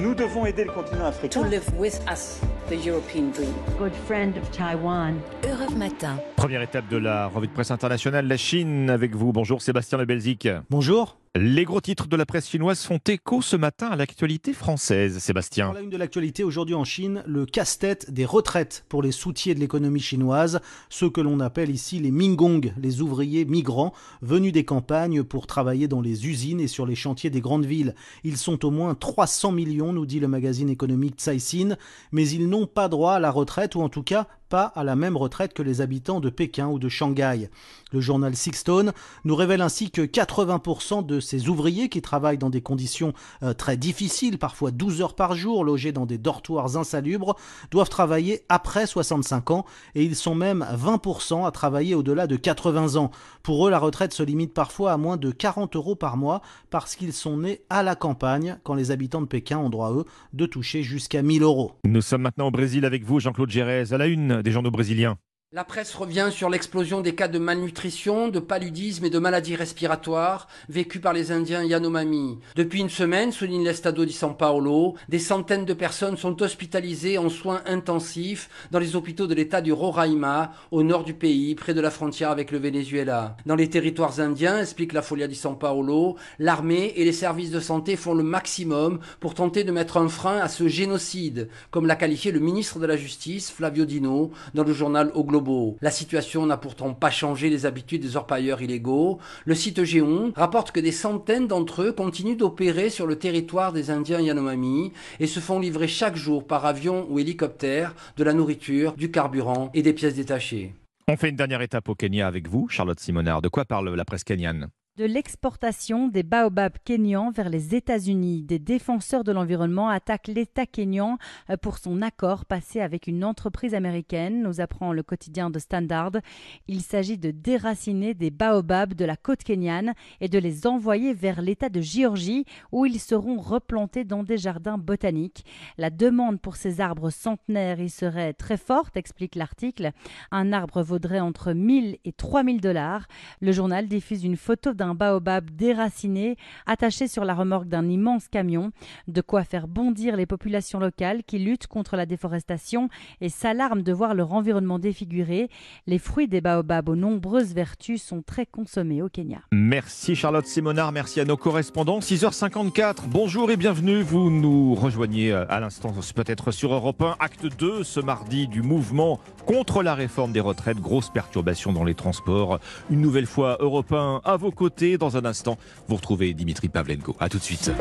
Nous devons aider le continent africain. to live with us the European dream. good friend of Taiwan. Europe Matin. Première étape de la revue de presse internationale, la Chine avec vous. Bonjour Sébastien Le Belzic. Bonjour. Les gros titres de la presse chinoise font écho ce matin à l'actualité française. Sébastien. la une de l'actualité aujourd'hui en Chine, le casse-tête des retraites pour les soutiers de l'économie chinoise, ceux que l'on appelle ici les Mingong, les ouvriers migrants venus des campagnes pour travailler dans les usines et sur les chantiers des grandes villes. Ils sont au moins 300 millions, nous dit le magazine économique Caixin, mais ils n'ont pas droit à la retraite ou en tout cas pas à la même retraite que les habitants de Pékin ou de Shanghai. Le journal Sixstone nous révèle ainsi que 80% de ces ouvriers qui travaillent dans des conditions euh, très difficiles, parfois 12 heures par jour, logés dans des dortoirs insalubres, doivent travailler après 65 ans et ils sont même 20% à travailler au-delà de 80 ans. Pour eux, la retraite se limite parfois à moins de 40 euros par mois parce qu'ils sont nés à la campagne quand les habitants de Pékin ont droit, eux, de toucher jusqu'à 1000 euros. Nous sommes maintenant au Brésil avec vous, Jean-Claude Gérez, à la une des journaux brésiliens. La presse revient sur l'explosion des cas de malnutrition, de paludisme et de maladies respiratoires vécus par les Indiens Yanomami. Depuis une semaine, souligne l'Estado di San Paolo, des centaines de personnes sont hospitalisées en soins intensifs dans les hôpitaux de l'État du Roraima, au nord du pays, près de la frontière avec le Venezuela. Dans les territoires indiens, explique la Folia di San Paolo, l'armée et les services de santé font le maximum pour tenter de mettre un frein à ce génocide, comme l'a qualifié le ministre de la Justice, Flavio Dino, dans le journal O Globo. La situation n'a pourtant pas changé les habitudes des orpailleurs illégaux. Le site Géon rapporte que des centaines d'entre eux continuent d'opérer sur le territoire des Indiens Yanomami et se font livrer chaque jour par avion ou hélicoptère de la nourriture, du carburant et des pièces détachées. On fait une dernière étape au Kenya avec vous, Charlotte Simonard. De quoi parle la presse kenyane? De l'exportation des baobabs kenyans vers les États-Unis. Des défenseurs de l'environnement attaquent l'État kényan euh, pour son accord passé avec une entreprise américaine, nous apprend le quotidien de Standard. Il s'agit de déraciner des baobabs de la côte kenyane et de les envoyer vers l'État de Géorgie où ils seront replantés dans des jardins botaniques. La demande pour ces arbres centenaires y serait très forte, explique l'article. Un arbre vaudrait entre 1000 et 3000 dollars. Le journal diffuse une photo d'un baobab déraciné attaché sur la remorque d'un immense camion, de quoi faire bondir les populations locales qui luttent contre la déforestation et s'alarment de voir leur environnement défiguré. Les fruits des baobabs aux nombreuses vertus sont très consommés au Kenya. Merci Charlotte Simonard, merci à nos correspondants. 6h54, bonjour et bienvenue. Vous nous rejoignez euh, à l'instant, peut-être sur Europe 1, acte 2 ce mardi du mouvement contre la réforme des retraites. Grosse perturbation dans les transports. Une nouvelle fois Europe 1 à vos côtés. Dans un instant, vous retrouvez Dimitri Pavlenko. A tout de suite.